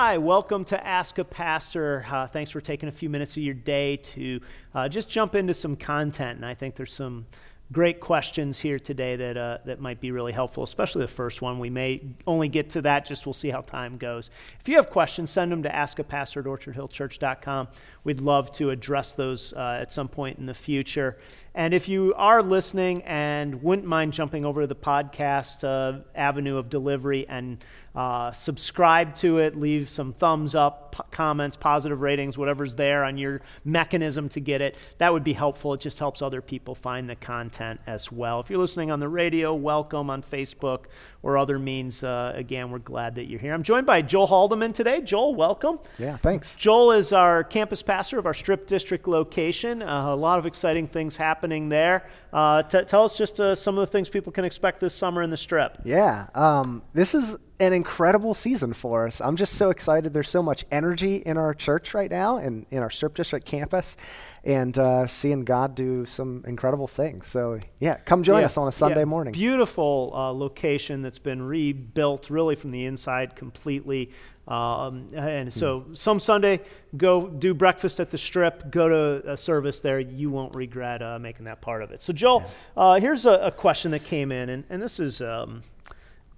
Hi, welcome to Ask a Pastor. Uh, thanks for taking a few minutes of your day to uh, just jump into some content. And I think there's some great questions here today that, uh, that might be really helpful, especially the first one. We may only get to that, just we'll see how time goes. If you have questions, send them to askapastor at orchardhillchurch.com. We'd love to address those uh, at some point in the future. And if you are listening and wouldn't mind jumping over to the podcast uh, avenue of delivery and uh, subscribe to it, leave some thumbs up, p- comments, positive ratings, whatever's there on your mechanism to get it, that would be helpful. It just helps other people find the content as well. If you're listening on the radio, welcome on Facebook or other means. Uh, again, we're glad that you're here. I'm joined by Joel Haldeman today. Joel, welcome. Yeah, thanks. Joel is our campus pastor of our Strip District location. Uh, a lot of exciting things happening there. Uh, t- tell us just uh, some of the things people can expect this summer in the Strip. Yeah, um, this is an incredible season for us. I'm just so excited. There's so much energy in our church right now and in our Strip District campus, and uh, seeing God do some incredible things. So, yeah, come join Yeah, us on a Sunday yeah. morning. Beautiful uh, location that's been rebuilt really from the inside completely. Um, and so, Hmm. some Sunday, go do breakfast at the strip, go to a service there. You won't regret uh, making that part of it. So, Joel, uh, here's a, a question that came in, and, and this is. Um,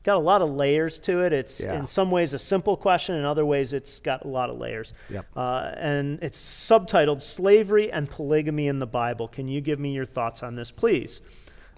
Got a lot of layers to it. It's Yeah. in some ways a simple question, in other ways it's got a lot of layers. Yep. Uh, and it's subtitled "Slavery and Polygamy in the Bible." Can you give me your thoughts on this, please?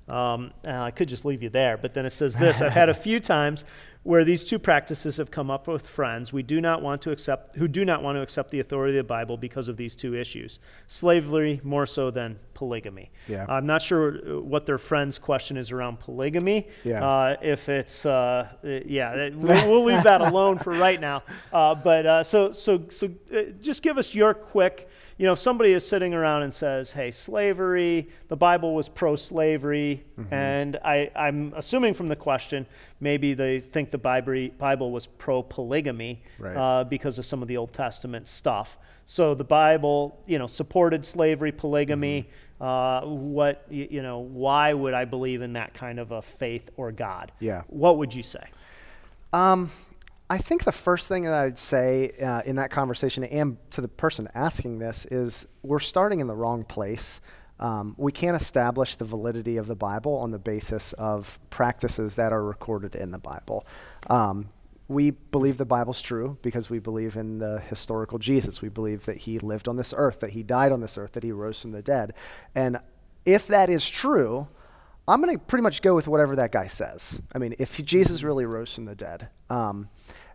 Um, I could just leave you there, but then it says this I've had a few times where these two practices have come up with friends we do not want to accept, who do not want to accept the authority of the Bible because of these two issues slavery more so than polygamy. Yeah. I'm not sure what their friend's question is around polygamy. Yeah. Uh, if it's, uh, uh, yeah, we'll, we'll leave that alone for right now. Uh, but uh, so, so, so uh, just give us your quick you know, if somebody is sitting around and says, hey, slavery, the Bible was pro slavery, Mm-hmm. and I, I'm assuming from the question, maybe they think the Bible, was pro polygamy Right. uh, because of some of the Old Testament stuff. So the Bible, you know, supported slavery, polygamy. Mm-hmm. Uh, what, you know, why would I believe in that kind of a faith or God? Yeah. What would you say? Um, I think the first thing that I'd say uh, in that conversation and to the person asking this is we're starting in the wrong place. Um, we can't establish the validity of the Bible on the basis of practices that are recorded in the Bible. Um, we believe the Bible's true because we believe in the historical Jesus. We believe that he lived on this earth, that he died on this earth, that he rose from the dead. And if that is true, I'm going to pretty much go with whatever that guy says. I mean, if he, Jesus really rose from the dead. Um,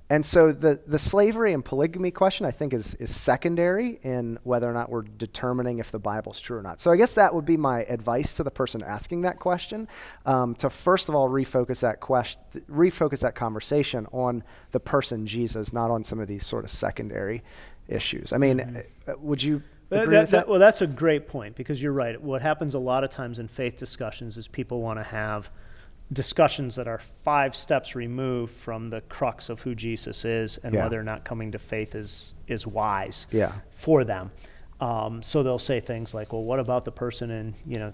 and so the, the slavery and polygamy question, I think, is, is secondary in whether or not we're determining if the Bible's true or not. So I guess that would be my advice to the person asking that question um, to first of all refocus that question, refocus that conversation on the person Jesus, not on some of these sort of secondary issues. I mean, uh, would you That- agree that- with that? that- well, that's a great point because you're right. What happens a lot of times in faith discussions is people want to have discussions that are five steps removed from the crux of who Jesus is and Yeah. whether or not coming to faith is is wise Yeah. for them. Um, so they'll say things like, "Well, what about the person in you know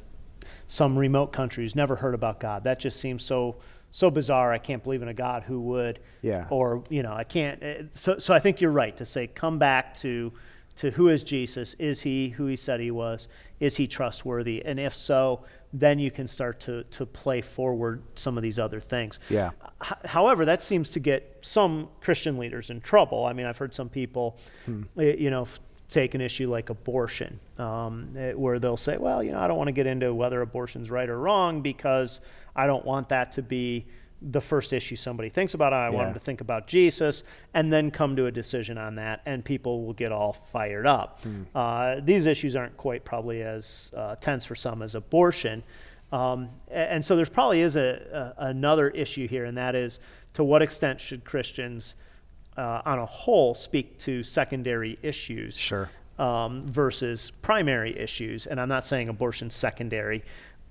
some remote country who's never heard about God? That just seems so." So bizarre! I can't believe in a God who would. Yeah. Or you know, I can't. uh, So, so I think you're right to say, come back to to who is Jesus? Is he who he said he was? Is he trustworthy? And if so, then you can start to, to play forward some of these other things. Yeah. H- however, that seems to get some Christian leaders in trouble. I mean, I've heard some people, eh, you know, take an issue like abortion, um, eh, where they'll say, well, you know, I don't want to get into whether abortion's right or wrong because I don't want that to be the first issue somebody thinks about. I want them to think about Jesus and then come to a decision on that, and people will get all fired up. Uh, these issues aren't quite probably as uh, tense for some as abortion. Um, and so there's probably is a, a, another issue here, and that is to what extent should Christians, uh, on a whole, speak to secondary issues Sure. um, versus primary issues. And I'm not saying abortion secondary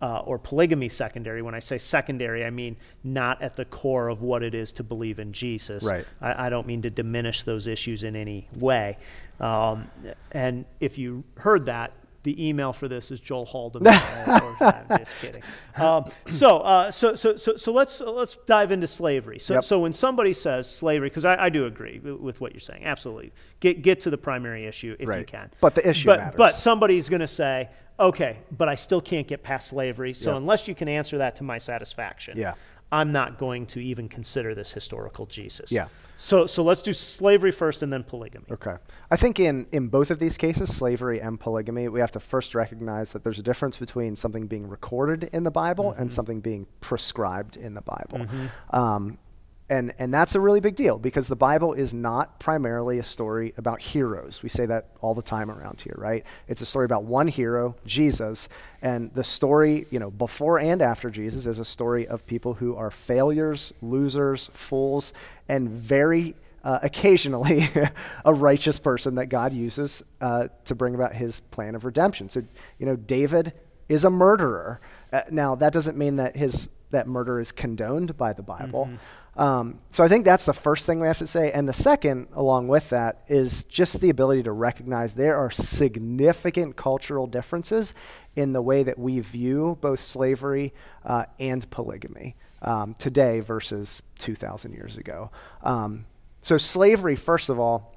uh, or polygamy secondary. When I say secondary, I mean not at the core of what it is to believe in Jesus. Right. I, I don't mean to diminish those issues in any way. Um, and if you heard that, the email for this is Joel Haldeman. I'm just kidding. Um, so, uh, so, so, so, so let's let's dive into slavery. So, Yep. so when somebody says slavery, because I, I do agree with what you're saying, absolutely. Get get to the primary issue if you can. But the issue but, matters. But somebody's going to say, okay, but I still can't get past slavery. So Yep. unless you can answer that to my satisfaction, Yeah. I'm not going to even consider this historical Jesus. Yeah. So so let's do slavery first and then polygamy. Okay. I think in, in both of these cases, slavery and polygamy, we have to first recognize that there's a difference between something being recorded in the Bible and something being prescribed in the Bible. Um, and, and that's a really big deal because the Bible is not primarily a story about heroes. We say that all the time around here, right? It's a story about one hero, Jesus, and the story, you know, before and after Jesus is a story of people who are failures, losers, fools, and very uh, occasionally a righteous person that God uses uh, to bring about his plan of redemption. So, you know, David is a murderer. Uh, now, that doesn't mean that his that murder is condoned by the Bible. Um, so I think that's the first thing we have to say. And the second, along with that, is just the ability to recognize there are significant cultural differences in the way that we view both slavery uh, and polygamy um, today versus 2,000 years ago. Um, so, slavery, first of all,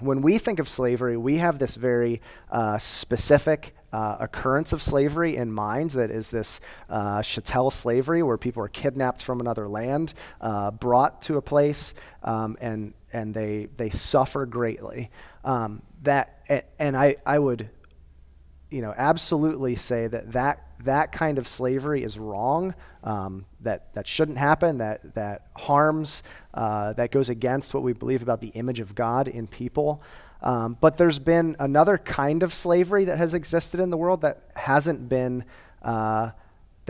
when we think of slavery, we have this very uh, specific uh, occurrence of slavery in mind that is this uh, chattel slavery where people are kidnapped from another land, uh, brought to a place, um, and, and they, they suffer greatly. Um, that, and I, I would you know, absolutely say that that, that kind of slavery is wrong, um, that, that shouldn't happen, that, that harms, uh, that goes against what we believe about the image of God in people. Um, but there's been another kind of slavery that has existed in the world that hasn't been uh,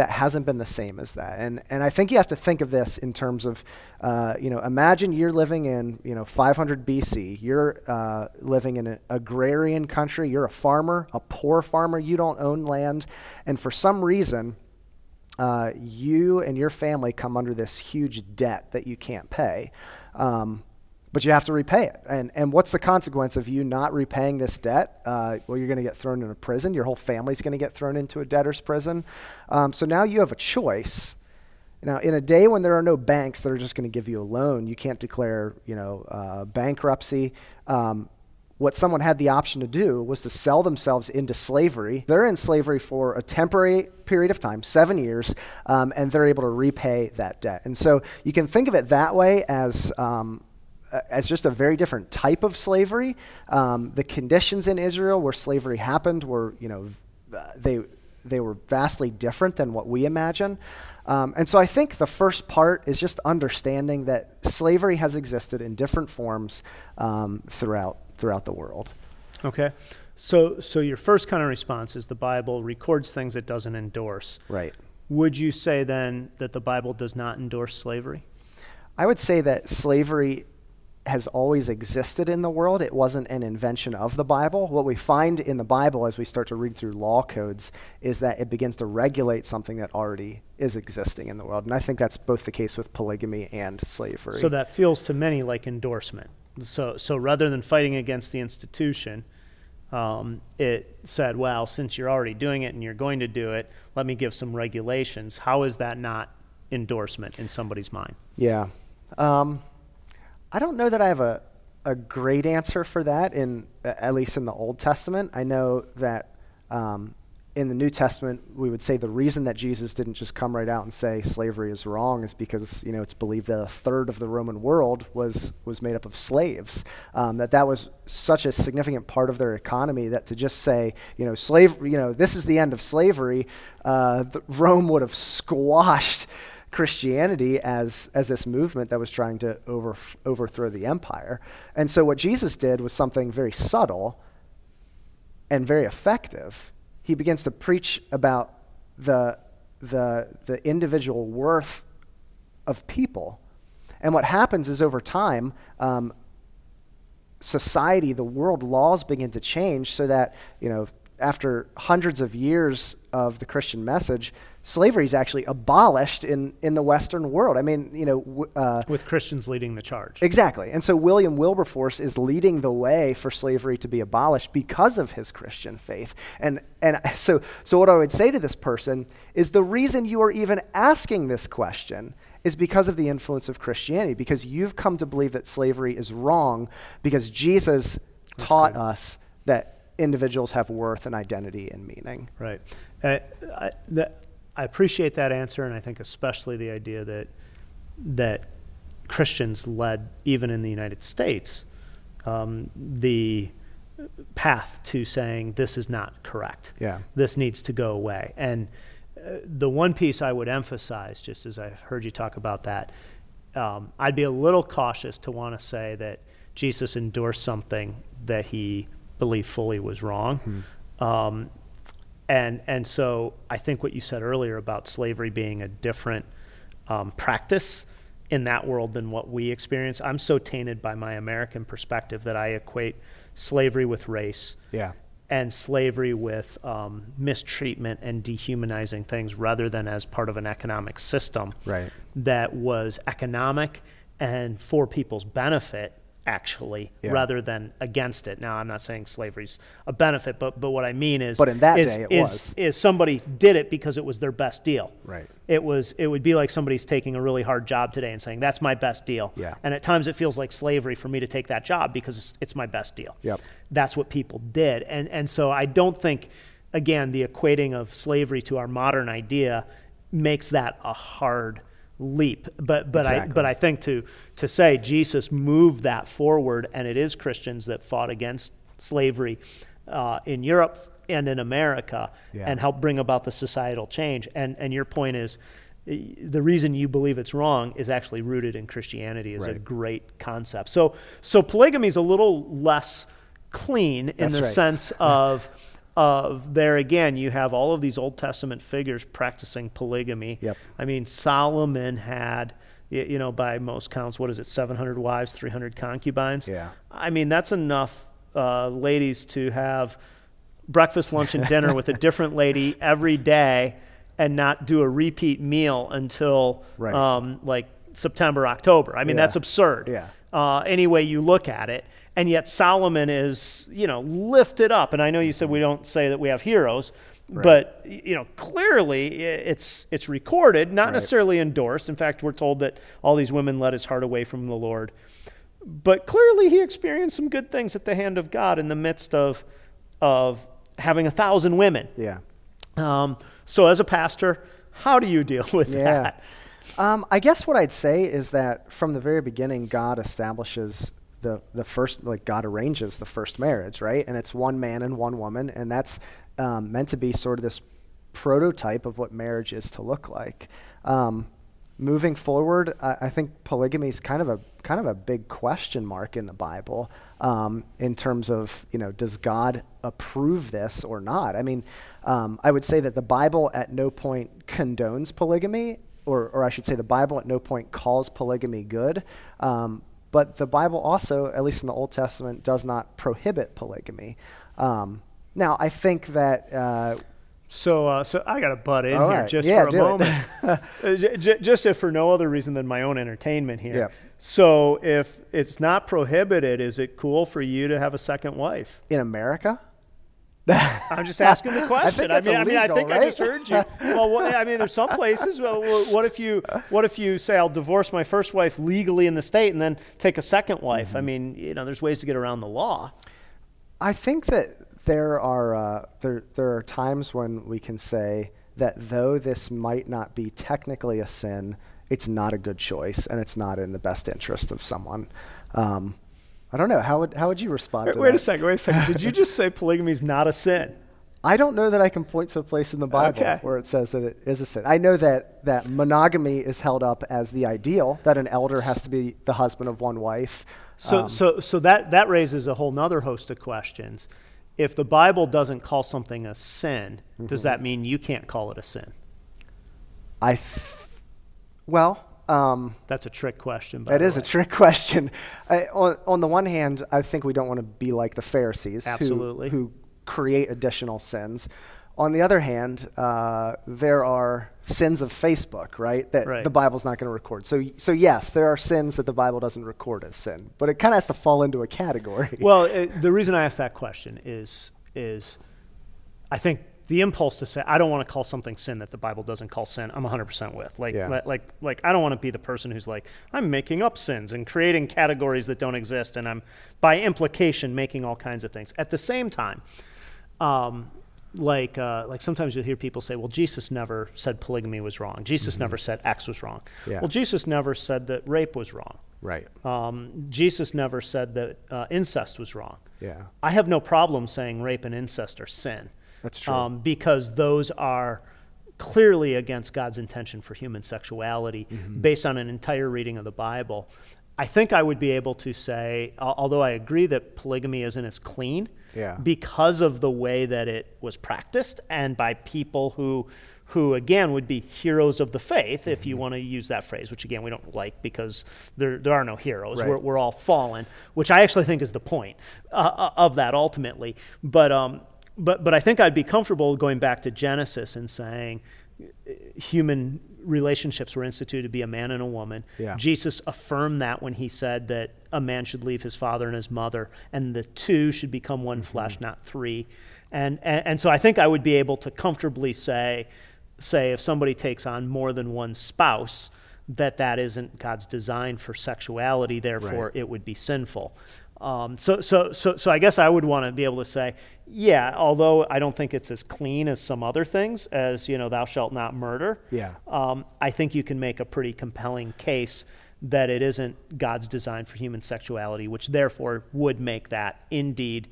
that hasn't been the same as that. And, and I think you have to think of this in terms of, uh, you know, imagine you're living in, you know, 500 BC. You're uh, living in an agrarian country. You're a farmer, a poor farmer. You don't own land. And for some reason, uh, you and your family come under this huge debt that you can't pay. Um, but you have to repay it. And, and what's the consequence of you not repaying this debt? Uh, well, you're going to get thrown into prison. Your whole family's going to get thrown into a debtor's prison. Um, so now you have a choice. Now, in a day when there are no banks that are just going to give you a loan, you can't declare, you know, uh, bankruptcy. Um, what someone had the option to do was to sell themselves into slavery. They're in slavery for a temporary period of time, seven years, um, and they're able to repay that debt. And so you can think of it that way as. Um, as just a very different type of slavery. Um, the conditions in Israel where slavery happened were, you know, uh, they they were vastly different than what we imagine. Um, and so I think the first part is just understanding that slavery has existed in different forms um, throughout throughout the world. Okay. So so your first kind of response is the Bible records things it doesn't endorse. Right. Would you say then that the Bible does not endorse slavery? I would say that slavery has always existed in the world. It wasn't an invention of the Bible. What we find in the Bible as we start to read through law codes is that it begins to regulate something that already is existing in the world. And I think that's both the case with polygamy and slavery. So that feels to many like endorsement. So so rather than fighting against the institution, um, it said, well, since you're already doing it and you're going to do it, let me give some regulations. How is that not endorsement in somebody's mind? Yeah. Um, I don't know that I have a, a great answer for that, in, at least in the Old Testament. I know that um, in the New Testament, we would say the reason that Jesus didn't just come right out and say slavery is wrong is because you know it's believed that a third of the Roman world was was made up of slaves. Um, that that was such a significant part of their economy that to just say you know slave you know this is the end of slavery, uh, Rome would have squashed Christianity as as this movement that was trying to over, overthrow the empire. And so what Jesus did was something very subtle and very effective. He begins to preach about the the the individual worth of people. And what happens is over time, um, society, the world laws begin to change so that, you know, after hundreds of years of the Christian message, slavery is actually abolished in, in the Western world. I mean, you know, uh, with Christians leading the charge. Exactly. And so William Wilberforce is leading the way for slavery to be abolished because of his Christian faith. And, and so, so what I would say to this person is the reason you are even asking this question is because of the influence of Christianity, because you've come to believe that slavery is wrong because Jesus That's taught good. us that individuals have worth and identity and meaning. Right. Uh, I, that, I appreciate that answer, and I think especially the idea that that Christians led, even in the United States, um, the path to saying this is not correct. Yeah. This needs to go away. And uh, the one piece I would emphasize, just as I heard you talk about that, um, I'd be a little cautious to want to say that Jesus endorsed something that he believed fully was wrong. Mm-hmm. Um, and and so I think what you said earlier about slavery being a different um, practice in that world than what we experience. I'm so tainted by my American perspective that I equate slavery with race. Yeah. And slavery with um, mistreatment and dehumanizing things rather than as part of an economic system right. that was economic and for people's benefit actually yeah. rather than against it. Now I'm not saying slavery's a benefit, but but what I mean is But in that is, day it is, was. is somebody did it because it was their best deal. Right. It was it would be like somebody's taking a really hard job today and saying that's my best deal. Yeah. And at times it feels like slavery for me to take that job because it's, it's my best deal. Yep. That's what people did. And and so I don't think again the equating of slavery to our modern idea makes that a hard leap. But but exactly. I but I think to to say Jesus moved that forward, and it is Christians that fought against slavery uh, in Europe and in America, yeah. and helped bring about the societal change. And and your point is. The reason you believe it's wrong is actually rooted in Christianity is right. a great concept. So, so polygamy is a little less clean in That's the right. sense of of there again, you have all of these Old Testament figures practicing polygamy. Yep. I mean, Solomon had, you know, by most counts, what is it, 700 wives, 300 concubines? Yeah. I mean, that's enough uh, ladies to have breakfast, lunch, and dinner with a different lady every day and not do a repeat meal until right. um, like September, October. I mean, yeah. that's absurd. Yeah. Uh, any way you look at it and yet Solomon is, you know, lifted up. And I know you said we don't say that we have heroes, right. but you know, clearly it's it's recorded, not right. necessarily endorsed. In fact, we're told that all these women led his heart away from the Lord. But clearly he experienced some good things at the hand of God in the midst of of having a thousand women. Yeah. Um, so as a pastor, how do you deal with yeah. that? Um, I guess what I'd say is that from the very beginning, God establishes the the first like God arranges the first marriage, right? And it's one man and one woman, and that's um, meant to be sort of this prototype of what marriage is to look like. Um, moving forward, I, I, think polygamy is kind of a kind of a big question mark in the Bible um, in terms of you know does God approve this or not? I mean, um, I would say that the Bible at no point condones polygamy. Or, or I should say, the Bible at no point calls polygamy good, um, but the Bible also, at least in the Old Testament, does not prohibit polygamy. Um, now, I think that. Uh, so, uh, so I got to butt in here right. just yeah, for a moment, uh, just if for no other reason than my own entertainment here. Yeah. So, if it's not prohibited, is it cool for you to have a second wife in America? I'm just asking the question. I, I mean, illegal, I mean, I think right? I just heard you. Well, what, I mean, there's some places. Well, what if you, what if you say, I'll divorce my first wife legally in the state and then take a second wife? Mm-hmm. I mean, you know, there's ways to get around the law. I think that there are uh, there there are times when we can say that though this might not be technically a sin, it's not a good choice and it's not in the best interest of someone. Um, I don't know. How would how would you respond wait, to wait that? a second. Wait a second. Did you just say polygamy is not a sin? I don't know that I can point to a place in the Bible okay. where it says that it is a sin. I know that that monogamy is held up as the ideal, that an elder has to be the husband of one wife. So, um, so, so that that raises a whole other host of questions. If the Bible doesn't call something a sin, mm-hmm. does that mean you can't call it a sin? I, th- well, um, That's a trick question. That is way. a trick question. I, on, on, the one hand, I think we don't want to be like the Pharisees, Absolutely. who, who create additional sins. On the other hand, uh, there are sins of Facebook, right? That Right. the Bible's not going to record. So, so yes, there are sins that the Bible doesn't record as sin, but it kind of has to fall into a category. Well, it, the reason I asked that question is is I think the impulse to say I don't want to call something sin that the Bible doesn't call sin. I'm 100% with. Like Yeah. li- like like I don't want to be the person who's like I'm making up sins and creating categories that don't exist and I'm by implication making all kinds of things. At the same time, um, like uh, like sometimes you'll hear people say, "Well, Jesus never said polygamy was wrong. Jesus never said X was wrong." Mm-hmm. Yeah. Well, Jesus never said that rape was wrong. right. Um, Jesus never said that uh, incest was wrong. Yeah. I have no problem saying rape and incest are sin. That's true. Um, because those are clearly against God's intention for human sexuality Mm-hmm. based on an entire reading of the Bible. I think I would be able to say, although I agree that polygamy isn't as clean, Yeah. because of the way that it was practiced and by people who who again would be heroes of the faith if Mm-hmm. you want to use that phrase which again we don't like because there, there are no heroes Right. we're, we're all fallen which i actually think is the point uh, of that ultimately but um but but i think i'd be comfortable going back to genesis and saying human relationships were instituted to be a man and a woman Yeah. Jesus affirmed that when he said that a man should leave his father and his mother, and the two should become one mm-hmm. flesh, not three. And, and and so I think I would be able to comfortably say, say if somebody takes on more than one spouse, that that isn't God's design for sexuality. Therefore, Right. it would be sinful. Um, so, so, so, so I guess I would want to be able to say, yeah, although I don't think it's as clean as some other things, as you know, thou shalt not murder Yeah. um, I think you can make a pretty compelling case that it isn't God's design for human sexuality, which therefore would make that indeed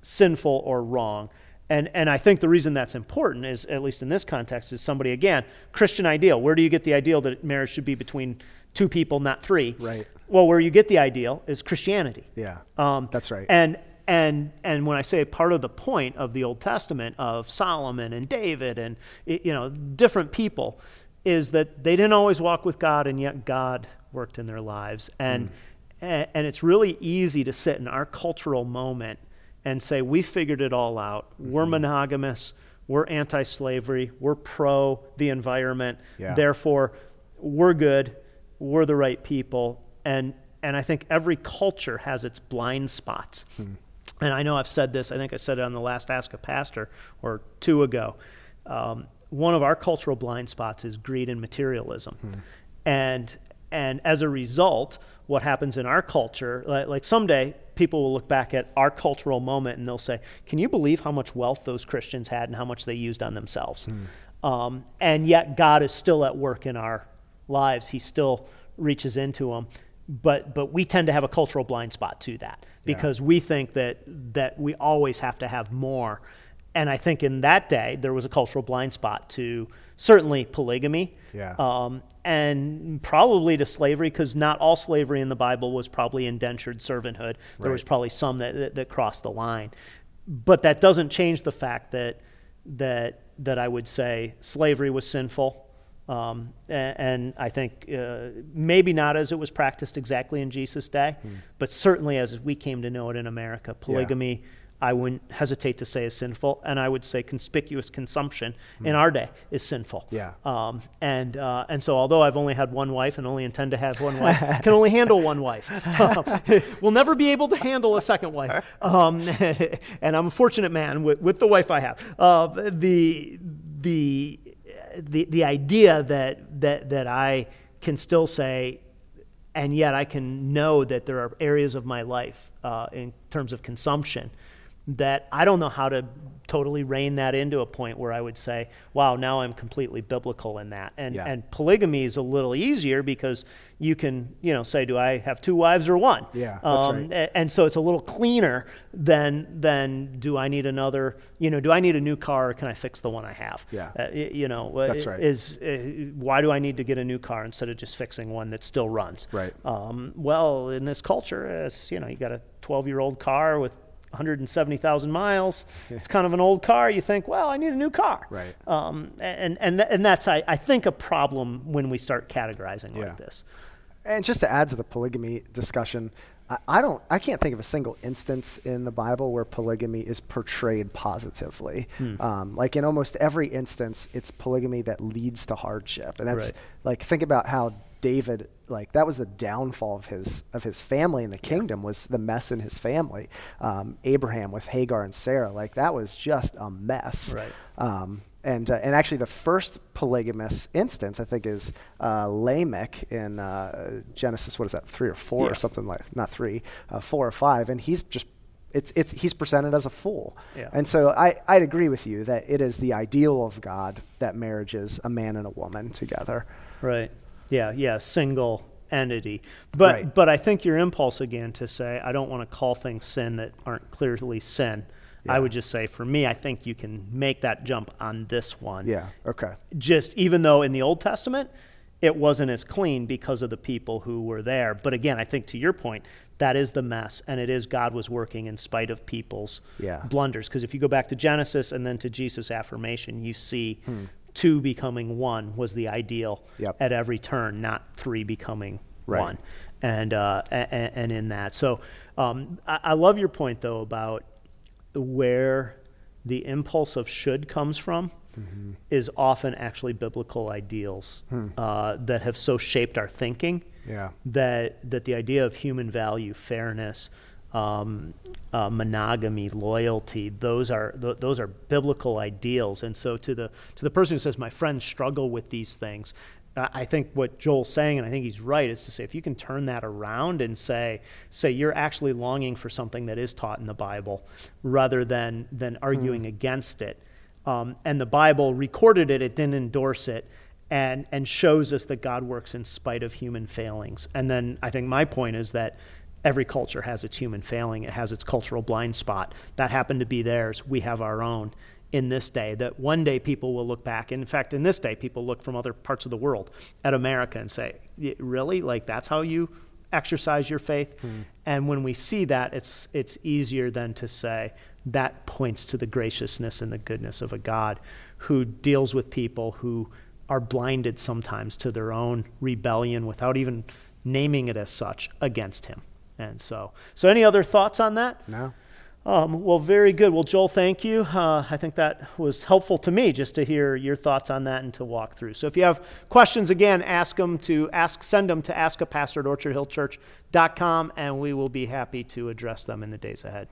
sinful or wrong. And, and I think the reason that's important is, at least in this context, is somebody, again, Christian ideal. Where do you get the ideal that marriage should be between two people, not three? Right. Well, where you get the ideal is Christianity. Yeah. Um, That's right. And and and when I say part of the point of the Old Testament of Solomon and David and you know different people is that they didn't always walk with God and yet God worked in their lives and Mm. a- and it's really easy to sit in our cultural moment and say we figured it all out. We're Mm-hmm. monogamous. We're anti-slavery. We're pro the environment. Yeah. Therefore, we're good. We're the right people. And and I think every culture has its blind spots. And I know I've said this. I think I said it on the last Ask a Pastor or two ago. Um, one of our cultural blind spots is greed and materialism, and and as a result, what happens in our culture, like, like someday people will look back at our cultural moment and they'll say, "Can you believe how much wealth those Christians had and how much they used on themselves?" Um, and yet God is still at work in our lives. He still reaches into them. But, but we tend to have a cultural blind spot to that because we think that, that we always have to have more. And I think in that day, there was a cultural blind spot to certainly polygamy Yeah. um, and probably to slavery because not all slavery in the Bible was probably indentured servanthood. There was probably some that, that, that crossed the line. But that doesn't change the fact that, that, that I would say slavery was sinful. Um, a- and, I think uh, maybe not as it was practiced exactly in Jesus' day, but certainly as we came to know it in America. Polygamy, I wouldn't hesitate to say is sinful, and I would say conspicuous consumption in our day is sinful. Yeah. Um, and uh, and so, although I've only had one wife and only intend to have one wife, I can only handle one wife. we'll never be able to handle a second wife. Um, and I'm a fortunate man with, with the wife I have. Uh, the the the the idea that that that I can still say and yet I can know that there are areas of my life uh, in terms of consumption that I don't know how to totally rein that into a point where I would say, wow, now I'm completely biblical in that. And, Yeah. and polygamy is a little easier because you can, you know, say, do I have two wives or one? Yeah, that's Um, right. And so it's a little cleaner than, than do I need another, you know, do I need a new car or can I fix the one I have? Yeah. Uh, you know, uh, That's right. is uh, why do I need to get a new car instead of just fixing one that still runs? Right. Um, well, in this culture, as you know, you got a 12-year-old car with 170,000 miles. It's kind of an old car. You think, well, I need a new car. Right. Um, and and th- and that's I, I think a problem when we start categorizing Yeah. like this. And just to add to the polygamy discussion, I, I don't. I can't think of a single instance in the Bible where polygamy is portrayed positively. Hmm. Um, like in almost every instance, it's polygamy that leads to hardship, and that's Right. like think about how David like that was the downfall of his of his family and the kingdom was the mess in his family. Um, Abraham with Hagar and Sarah, like that was just a mess. Right. Um, and uh, and actually, the first polygamous instance I think is uh, Lamech in uh, Genesis. What is that? Three or four Yeah. or something like not three, uh, four or five, and he's just. It's, it's, he's presented as a fool. Yeah. And so I, I'd agree with you that it is the ideal of God that marriage is a man and a woman together. Right. Yeah, yeah, single entity. But Right. but I think your impulse again to say I don't want to call things sin that aren't clearly sin. I would just say for me I think you can make that jump on this one. Yeah. Okay. Just even though in the Old Testament it wasn't as clean because of the people who were there. But again, I think to your point, that is the mess and it is God was working in spite of people's Yeah. blunders because if you go back to Genesis and then to Jesus affirmation, you see hmm. Two becoming one was the ideal Hmm. Yep. at every turn, not three becoming Right. one. And, uh, and, and in that. So um, I, I love your point, though, about where the impulse of should comes from Mm-hmm. is often actually biblical ideals uh, that have so shaped our thinking Hmm. Yeah. that, that the idea of human value, fairness, um, uh, monogamy, loyalty, those are, th- those are biblical ideals. And so to the, to the person who says, my friends struggle with these things, I I think what Joel's saying, and I think he's right, is to say if you can turn that around and say, say you're actually longing for something that is taught in the Bible rather than, than arguing against it. Um, and the Bible recorded it, it didn't endorse it, and, and shows us that God works in spite of human failings. And then I think my point is that every culture has its human failing, it has its cultural blind spot. That happened to be theirs. We have our own in this day that one day people will look back. and In fact, in this day, people look from other parts of the world at America and say, Really? Like, that's how you exercise your faith? Hmm. And when we see that, it's, it's easier than to say, that points to the graciousness and the goodness of a God who deals with people who are blinded sometimes to their own rebellion without even naming it as such against him. And so, so any other thoughts on that? No. Um, well, very good. Well, Joel, thank you. Uh, I think that was helpful to me just to hear your thoughts on that and to walk through. So if you have questions, again, ask them to ask, send them to askapastor at orchardhillchurch.com, and we will be happy to address them in the days ahead.